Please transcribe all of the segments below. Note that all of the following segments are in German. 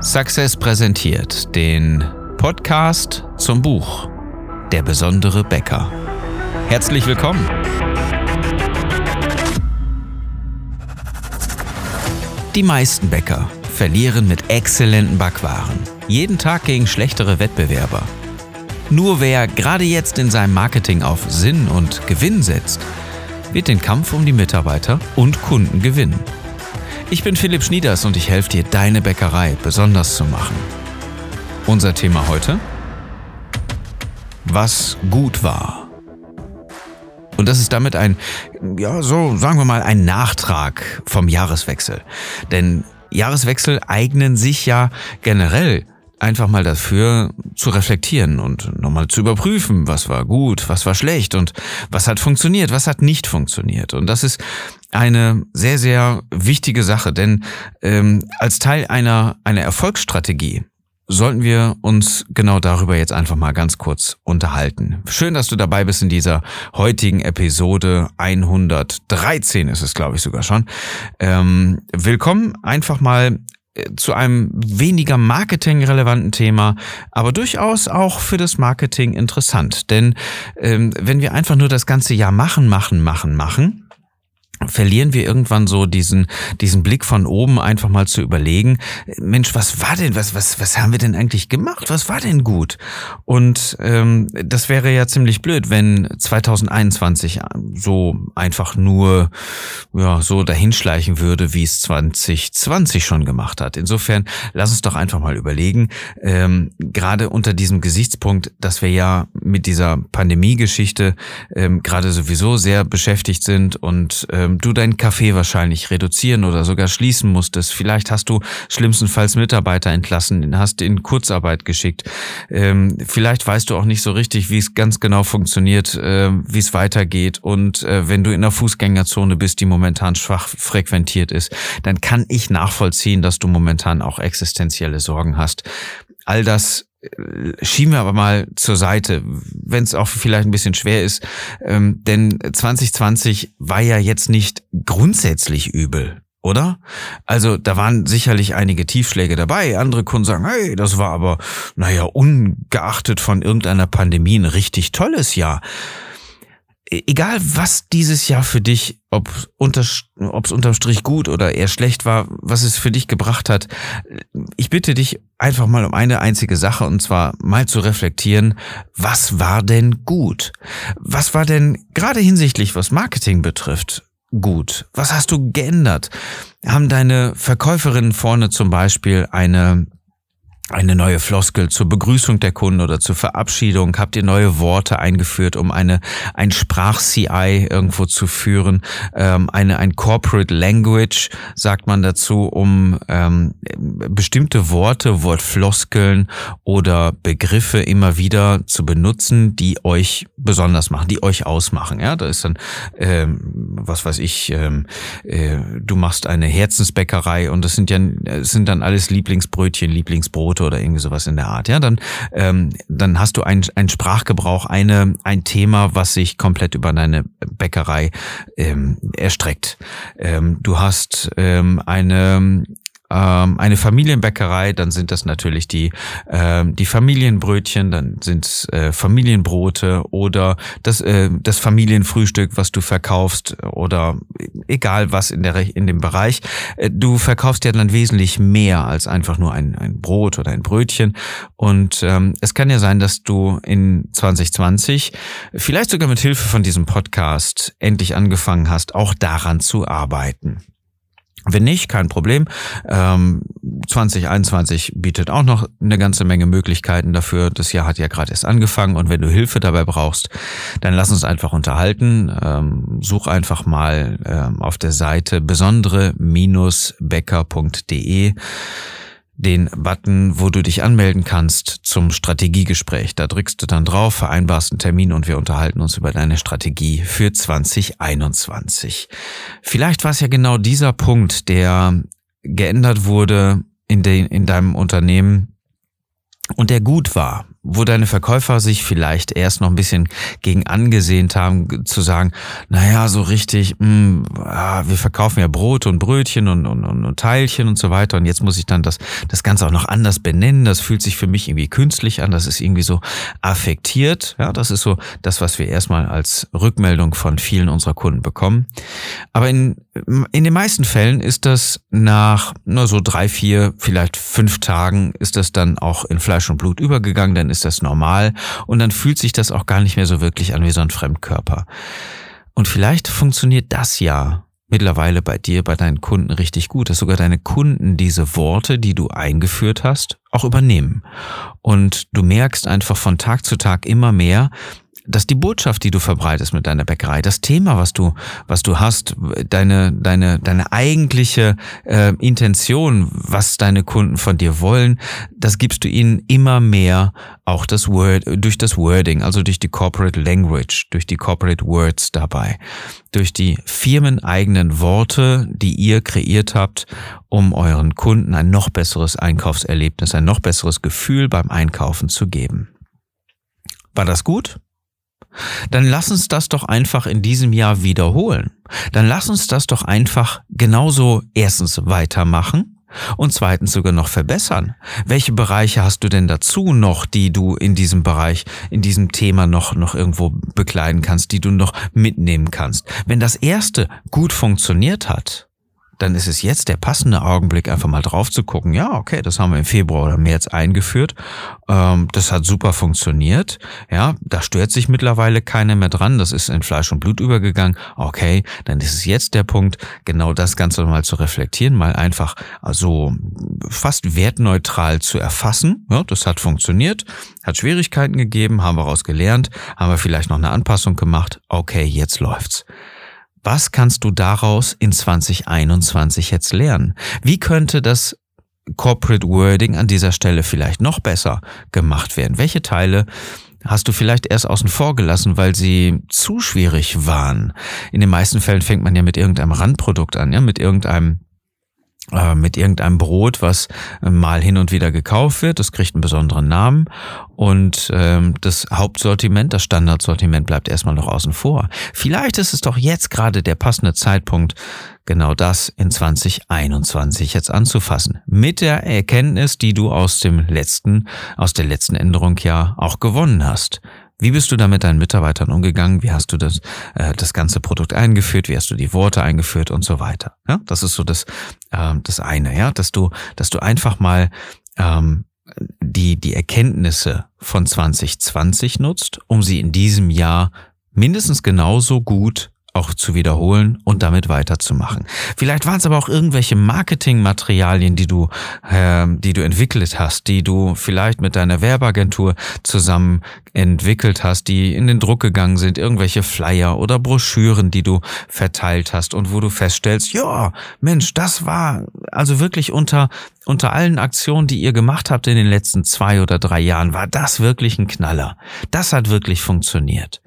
Success präsentiert den Podcast zum Buch Der besondere Bäcker. Herzlich willkommen. Die meisten Bäcker verlieren mit exzellenten Backwaren. Jeden Tag gegen schlechtere Wettbewerber. Nur wer gerade jetzt in seinem Marketing auf Sinn und Gewinn setzt, wird den Kampf um die Mitarbeiter und Kunden gewinnen. Ich bin Philipp Schnieders und ich helfe dir, deine Bäckerei besonders zu machen. Unser Thema heute? Was gut war. Und das ist damit ein, ja, so sagen wir mal, ein Nachtrag vom Jahreswechsel. Denn Jahreswechsel eignen sich ja generell einfach mal dafür zu reflektieren und nochmal zu überprüfen, was war gut, was war schlecht und was hat funktioniert, was hat nicht funktioniert. Und das ist eine sehr, sehr wichtige Sache, denn ähm, als Teil einer, einer Erfolgsstrategie sollten wir uns genau darüber jetzt einfach mal ganz kurz unterhalten. Schön, dass du dabei bist in dieser heutigen Episode 113 ist es, glaube ich, sogar schon. Ähm, willkommen einfach mal zu einem weniger marketingrelevanten Thema, aber durchaus auch für das Marketing interessant. Denn ähm, wenn wir einfach nur das ganze Jahr machen, machen, machen, machen, verlieren wir irgendwann so diesen, diesen Blick von oben einfach mal zu überlegen, Mensch, was war denn, was, was, was haben wir denn eigentlich gemacht? Was war denn gut? Und ähm, das wäre ja ziemlich blöd, wenn 2021 so einfach nur ja, so dahinschleichen würde, wie es 2020 schon gemacht hat. Insofern lass uns doch einfach mal überlegen, ähm, gerade unter diesem Gesichtspunkt, dass wir ja mit dieser Pandemie-Geschichte ähm, gerade sowieso sehr beschäftigt sind und ähm, ähm, du deinen Kaffee wahrscheinlich reduzieren oder sogar schließen musstest. Vielleicht hast du schlimmstenfalls Mitarbeiter entlassen, hast in Kurzarbeit geschickt. Ähm, vielleicht weißt du auch nicht so richtig, wie es ganz genau funktioniert, äh, wie es weitergeht. Und äh, wenn du in der Fußgängerzone bist, die momentan schwach frequentiert ist, dann kann ich nachvollziehen, dass du momentan auch existenzielle Sorgen hast. All das schieben wir aber mal zur Seite, wenn es auch vielleicht ein bisschen schwer ist. Ähm, denn 2020 war ja jetzt nicht grundsätzlich übel. Oder? Also da waren sicherlich einige Tiefschläge dabei. Andere Kunden sagen, hey, das war aber, naja, ungeachtet von irgendeiner Pandemie ein richtig tolles Jahr egal was dieses Jahr für dich, ob unter, es unterm Strich gut oder eher schlecht war, was es für dich gebracht hat, ich bitte dich einfach mal um eine einzige Sache und zwar mal zu reflektieren, was war denn gut? Was war denn gerade hinsichtlich, was Marketing betrifft, gut? Was hast du geändert? Haben deine Verkäuferinnen vorne zum Beispiel eine eine neue Floskel zur Begrüßung der Kunden oder zur Verabschiedung? Habt ihr neue Worte eingeführt, um eine ein Sprach-CI irgendwo zu führen? Ähm, eine ein Corporate Language sagt man dazu, um ähm, bestimmte Worte, Wortfloskeln oder Begriffe immer wieder zu benutzen, die euch besonders machen, die euch ausmachen. Ja, da ist dann ähm, was weiß ich, ähm, äh, du machst eine Herzensbäckerei und das sind ja das sind dann alles Lieblingsbrötchen, Lieblingsbrot Quote oder irgendwie sowas in der Art. Ja, dann, ähm, dann hast du ein, ein Sprachgebrauch, eine, ein Thema, was sich komplett über deine Bäckerei ähm, erstreckt. Ähm, du hast ähm, eine ähm, eine Familienbäckerei, dann sind das natürlich die, ähm, die Familienbrötchen, dann sind äh, Familienbrote oder das, äh, das Familienfrühstück, was du verkaufst oder egal was in, der, in dem Bereich. Äh, du verkaufst ja dann wesentlich mehr als einfach nur ein, ein Brot oder ein Brötchen. Und ähm, es kann ja sein, dass du in 2020 vielleicht sogar mit Hilfe von diesem Podcast endlich angefangen hast, auch daran zu arbeiten. Wenn nicht, kein Problem. Ähm, 2021 bietet auch noch eine ganze Menge Möglichkeiten dafür. Das Jahr hat ja gerade erst angefangen und wenn du Hilfe dabei brauchst, dann lass uns einfach unterhalten. Ähm, such einfach mal ähm, auf der Seite besondere-becker.de den Button, wo du dich anmelden kannst zum Strategiegespräch. Da drückst du dann drauf, vereinbarst einen Termin und wir unterhalten uns über deine Strategie für 2021. Vielleicht war es ja genau dieser Punkt, der geändert wurde in, de, in deinem Unternehmen und der gut war, wo deine Verkäufer sich vielleicht erst noch ein bisschen gegen angesehnt haben, zu sagen, naja, so richtig, mh, hm, ah, wir verkaufen ja Brot und Brötchen und, und, und, und Teilchen und so weiter. Und jetzt muss ich dann das, das Ganze auch noch anders benennen, das fühlt sich für mich irgendwie künstlich an, das ist irgendwie so affektiert, ja, das ist so das, was wir erstmal als Rückmeldung von vielen unserer Kunden bekommen. Aber in, in den meisten Fällen ist das nach nur so drei, vier, vielleicht fünf Tagen ist das dann auch in Fleisch und Blut übergegangen, dann ist das normal und dann fühlt sich das auch gar nicht mehr so wirklich an wie so ein Fremdkörper. Und vielleicht funktioniert das ja mittlerweile bei dir, bei deinen Kunden richtig gut, dass sogar deine Kunden diese Worte, die du eingeführt hast, auch übernehmen. Und du merkst einfach von Tag zu Tag immer mehr, dass die Botschaft, die du verbreitest mit deiner Bäckerei, das Thema, was du, was du hast, deine, deine, deine eigentliche äh, Intention, was deine Kunden von dir wollen, das gibst du ihnen immer mehr auch das Word, durch das Wording, also durch die Corporate Language, durch die Corporate Words dabei, durch die firmeneigenen Worte, die ihr kreiert habt, um euren Kunden ein noch besseres Einkaufserlebnis, ein noch besseres Gefühl beim Einkaufen zu geben. War das gut? Dann lass uns das doch einfach in diesem Jahr wiederholen. Dann lass uns das doch einfach genauso erstens weitermachen und zweitens sogar noch verbessern. Welche Bereiche hast du denn dazu noch, die du in diesem Bereich, in diesem Thema noch, noch irgendwo bekleiden kannst, die du noch mitnehmen kannst? Wenn das erste gut funktioniert hat, dann ist es jetzt der passende Augenblick, einfach mal drauf zu gucken. Ja, okay, das haben wir im Februar oder März eingeführt. Ähm, das hat super funktioniert. Ja, da stört sich mittlerweile keiner mehr dran. Das ist in Fleisch und Blut übergegangen. Okay, dann ist es jetzt der Punkt, genau das Ganze mal zu reflektieren, mal einfach so fast wertneutral zu erfassen. Ja, das hat funktioniert, hat Schwierigkeiten gegeben, haben wir raus gelernt, haben wir vielleicht noch eine Anpassung gemacht. Okay, jetzt läuft's. Was kannst du daraus in 2021 jetzt lernen? Wie könnte das Corporate Wording an dieser Stelle vielleicht noch besser gemacht werden? Welche Teile hast du vielleicht erst außen vor gelassen, weil sie zu schwierig waren? In den meisten Fällen fängt man ja mit irgendeinem Randprodukt an, ja, mit irgendeinem äh, mit irgendeinem Brot, was äh, mal hin und wieder gekauft wird. Das kriegt einen besonderen Namen und ähm, das Hauptsortiment, das Standardsortiment bleibt erstmal noch außen vor. Vielleicht ist es doch jetzt gerade der passende Zeitpunkt, genau das in 2021 jetzt anzufassen. Mit der Erkenntnis, die du aus dem letzten, aus der letzten Änderung ja auch gewonnen hast. Wie bist du da mit deinen Mitarbeitern umgegangen? Wie hast du das, äh, das ganze Produkt eingeführt? Wie hast du die Worte eingeführt und so weiter? Ja, das ist so das, äh, das eine, ja, dass du, dass du einfach mal ähm, die, die Erkenntnisse von 2020 nutzt, um sie in diesem Jahr mindestens genauso gut auch zu wiederholen und damit weiterzumachen. Vielleicht waren es aber auch irgendwelche Marketingmaterialien, die du, äh, die du entwickelt hast, die du vielleicht mit deiner Werbeagentur zusammen entwickelt hast, die in den Druck gegangen sind, irgendwelche Flyer oder Broschüren, die du verteilt hast und wo du feststellst, ja, Mensch, das war also wirklich unter unter allen Aktionen, die ihr gemacht habt in den letzten zwei oder drei Jahren, war das wirklich ein Knaller. Das hat wirklich funktioniert.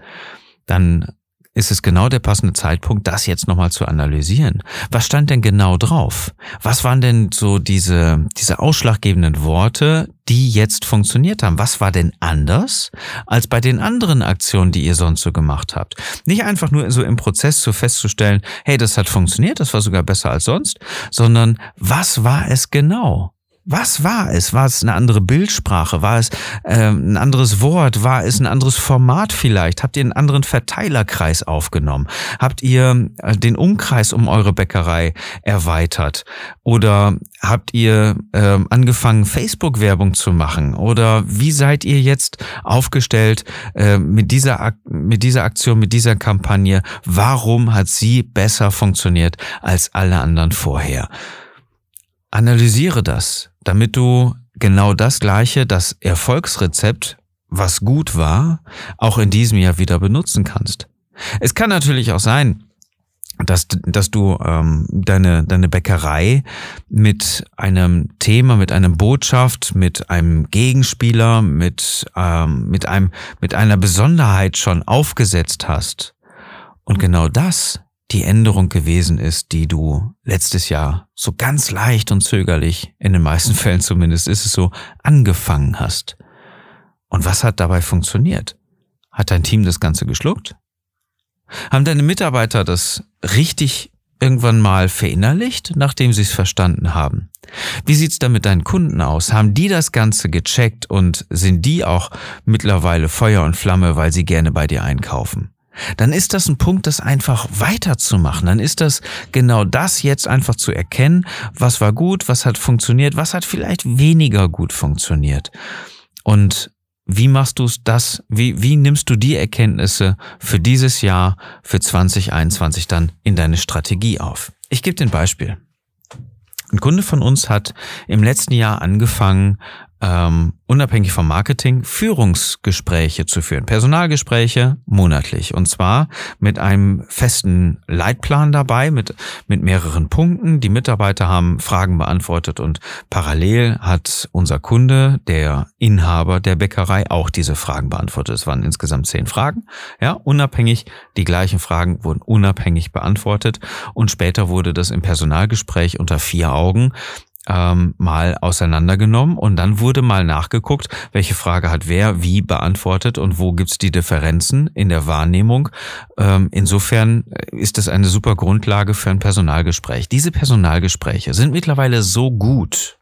Dann ist es genau der passende Zeitpunkt, das jetzt nochmal zu analysieren. Was stand denn genau drauf? Was waren denn so diese, diese ausschlaggebenden Worte, die jetzt funktioniert haben? Was war denn anders als bei den anderen Aktionen, die ihr sonst so gemacht habt? Nicht einfach nur so im Prozess so festzustellen, hey, das hat funktioniert, das war sogar besser als sonst, sondern was war es genau? Was war es? War es eine andere Bildsprache? War es äh, ein anderes Wort? War es ein anderes Format vielleicht? Habt ihr einen anderen Verteilerkreis aufgenommen? Habt ihr äh, den Umkreis um eure Bäckerei erweitert? Oder habt ihr äh, angefangen, Facebook-Werbung zu machen? Oder wie seid ihr jetzt aufgestellt äh, mit, dieser, mit dieser Aktion, mit dieser Kampagne? Warum hat sie besser funktioniert als alle anderen vorher? Analysiere das damit du genau das gleiche, das Erfolgsrezept, was gut war, auch in diesem Jahr wieder benutzen kannst. Es kann natürlich auch sein, dass, dass du ähm, deine, deine Bäckerei mit einem Thema, mit einer Botschaft, mit einem Gegenspieler, mit, ähm, mit, einem, mit einer Besonderheit schon aufgesetzt hast. Und genau das die Änderung gewesen ist, die du letztes Jahr so ganz leicht und zögerlich, in den meisten Fällen zumindest ist es so, angefangen hast. Und was hat dabei funktioniert? Hat dein Team das Ganze geschluckt? Haben deine Mitarbeiter das richtig irgendwann mal verinnerlicht, nachdem sie es verstanden haben? Wie sieht's da mit deinen Kunden aus? Haben die das Ganze gecheckt und sind die auch mittlerweile Feuer und Flamme, weil sie gerne bei dir einkaufen? Dann ist das ein Punkt, das einfach weiterzumachen. Dann ist das genau das jetzt einfach zu erkennen, was war gut, was hat funktioniert, was hat vielleicht weniger gut funktioniert. Und wie machst du das? Wie, wie nimmst du die Erkenntnisse für dieses Jahr, für 2021 dann in deine Strategie auf? Ich gebe dir ein Beispiel. Ein Kunde von uns hat im letzten Jahr angefangen, ähm, unabhängig vom Marketing Führungsgespräche zu führen, Personalgespräche monatlich und zwar mit einem festen Leitplan dabei, mit, mit mehreren Punkten. Die Mitarbeiter haben Fragen beantwortet und parallel hat unser Kunde, der Inhaber der Bäckerei, auch diese Fragen beantwortet. Es waren insgesamt zehn Fragen, ja, unabhängig. Die gleichen Fragen wurden unabhängig beantwortet und später wurde das im Personalgespräch unter vier Augen ähm, mal auseinandergenommen und dann wurde mal nachgeguckt, welche Frage hat wer wie beantwortet und wo gibt's die Differenzen in der Wahrnehmung. Ähm, insofern ist das eine super Grundlage für ein Personalgespräch. Diese Personalgespräche sind mittlerweile so gut,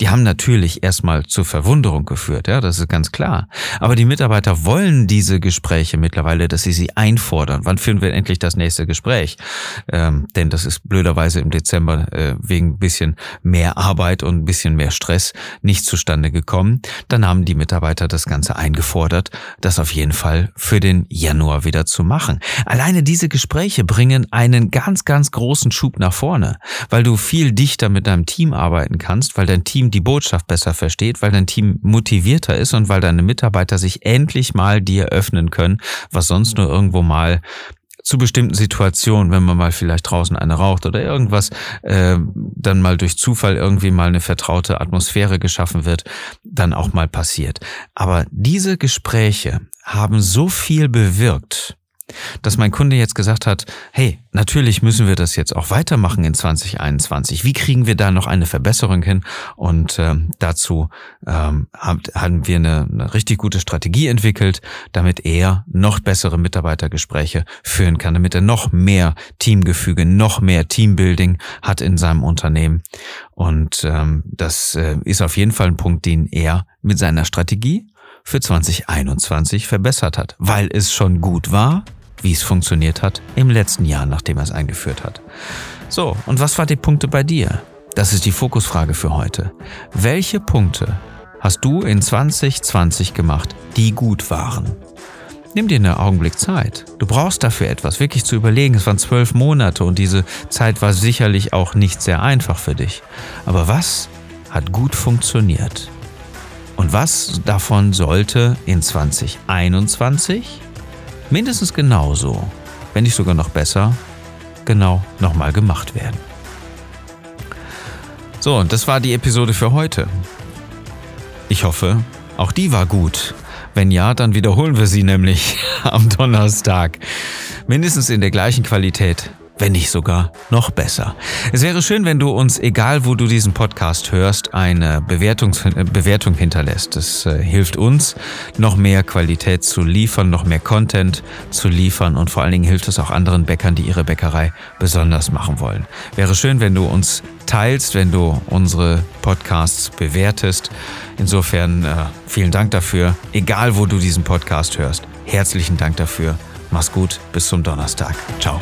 die haben natürlich erstmal zur Verwunderung geführt, ja, das ist ganz klar. Aber die Mitarbeiter wollen diese Gespräche mittlerweile, dass sie sie einfordern. Wann führen wir endlich das nächste Gespräch? Ähm, denn das ist blöderweise im Dezember äh, wegen ein bisschen mehr Arbeit und ein bisschen mehr Stress nicht zustande gekommen. Dann haben die Mitarbeiter das Ganze eingefordert, das auf jeden Fall für den Januar wieder zu machen. Alleine diese Gespräche bringen einen ganz, ganz großen Schub nach vorne, weil du viel dichter mit deinem Team arbeiten kannst, weil dein dein Team die Botschaft besser versteht, weil dein Team motivierter ist und weil deine Mitarbeiter sich endlich mal dir öffnen können, was sonst nur irgendwo mal zu bestimmten Situationen, wenn man mal vielleicht draußen eine raucht oder irgendwas, äh, dann mal durch Zufall irgendwie mal eine vertraute Atmosphäre geschaffen wird, dann auch mal passiert. Aber diese Gespräche haben so viel bewirkt, dass mein Kunde jetzt gesagt hat, hey, natürlich müssen wir das jetzt auch weitermachen in 2021. Wie kriegen wir da noch eine Verbesserung hin? Und ähm, dazu ähm, haben wir eine, eine richtig gute Strategie entwickelt, damit er noch bessere Mitarbeitergespräche führen kann, damit er noch mehr Teamgefüge, noch mehr Teambuilding hat in seinem Unternehmen. Und ähm, das äh, ist auf jeden Fall ein Punkt, den er mit seiner Strategie für 2021 verbessert hat, weil es schon gut war, wie es funktioniert hat im letzten Jahr, nachdem er es eingeführt hat. So, und was waren die Punkte bei dir? Das ist die Fokusfrage für heute. Welche Punkte hast du in 2020 gemacht, die gut waren? Nimm dir einen Augenblick Zeit. Du brauchst dafür etwas, wirklich zu überlegen. Es waren zwölf Monate und diese Zeit war sicherlich auch nicht sehr einfach für dich. Aber was hat gut funktioniert? Und was davon sollte in 2021 mindestens genauso, wenn nicht sogar noch besser, genau nochmal gemacht werden. So, und das war die Episode für heute. Ich hoffe, auch die war gut. Wenn ja, dann wiederholen wir sie nämlich am Donnerstag. Mindestens in der gleichen Qualität wenn nicht sogar noch besser. Es wäre schön, wenn du uns, egal wo du diesen Podcast hörst, eine Bewertung, äh, Bewertung hinterlässt. Das äh, hilft uns, noch mehr Qualität zu liefern, noch mehr Content zu liefern und vor allen Dingen hilft es auch anderen Bäckern, die ihre Bäckerei besonders machen wollen. Wäre schön, wenn du uns teilst, wenn du unsere Podcasts bewertest. Insofern äh, vielen Dank dafür, egal wo du diesen Podcast hörst. Herzlichen Dank dafür. Mach's gut, bis zum Donnerstag. Ciao.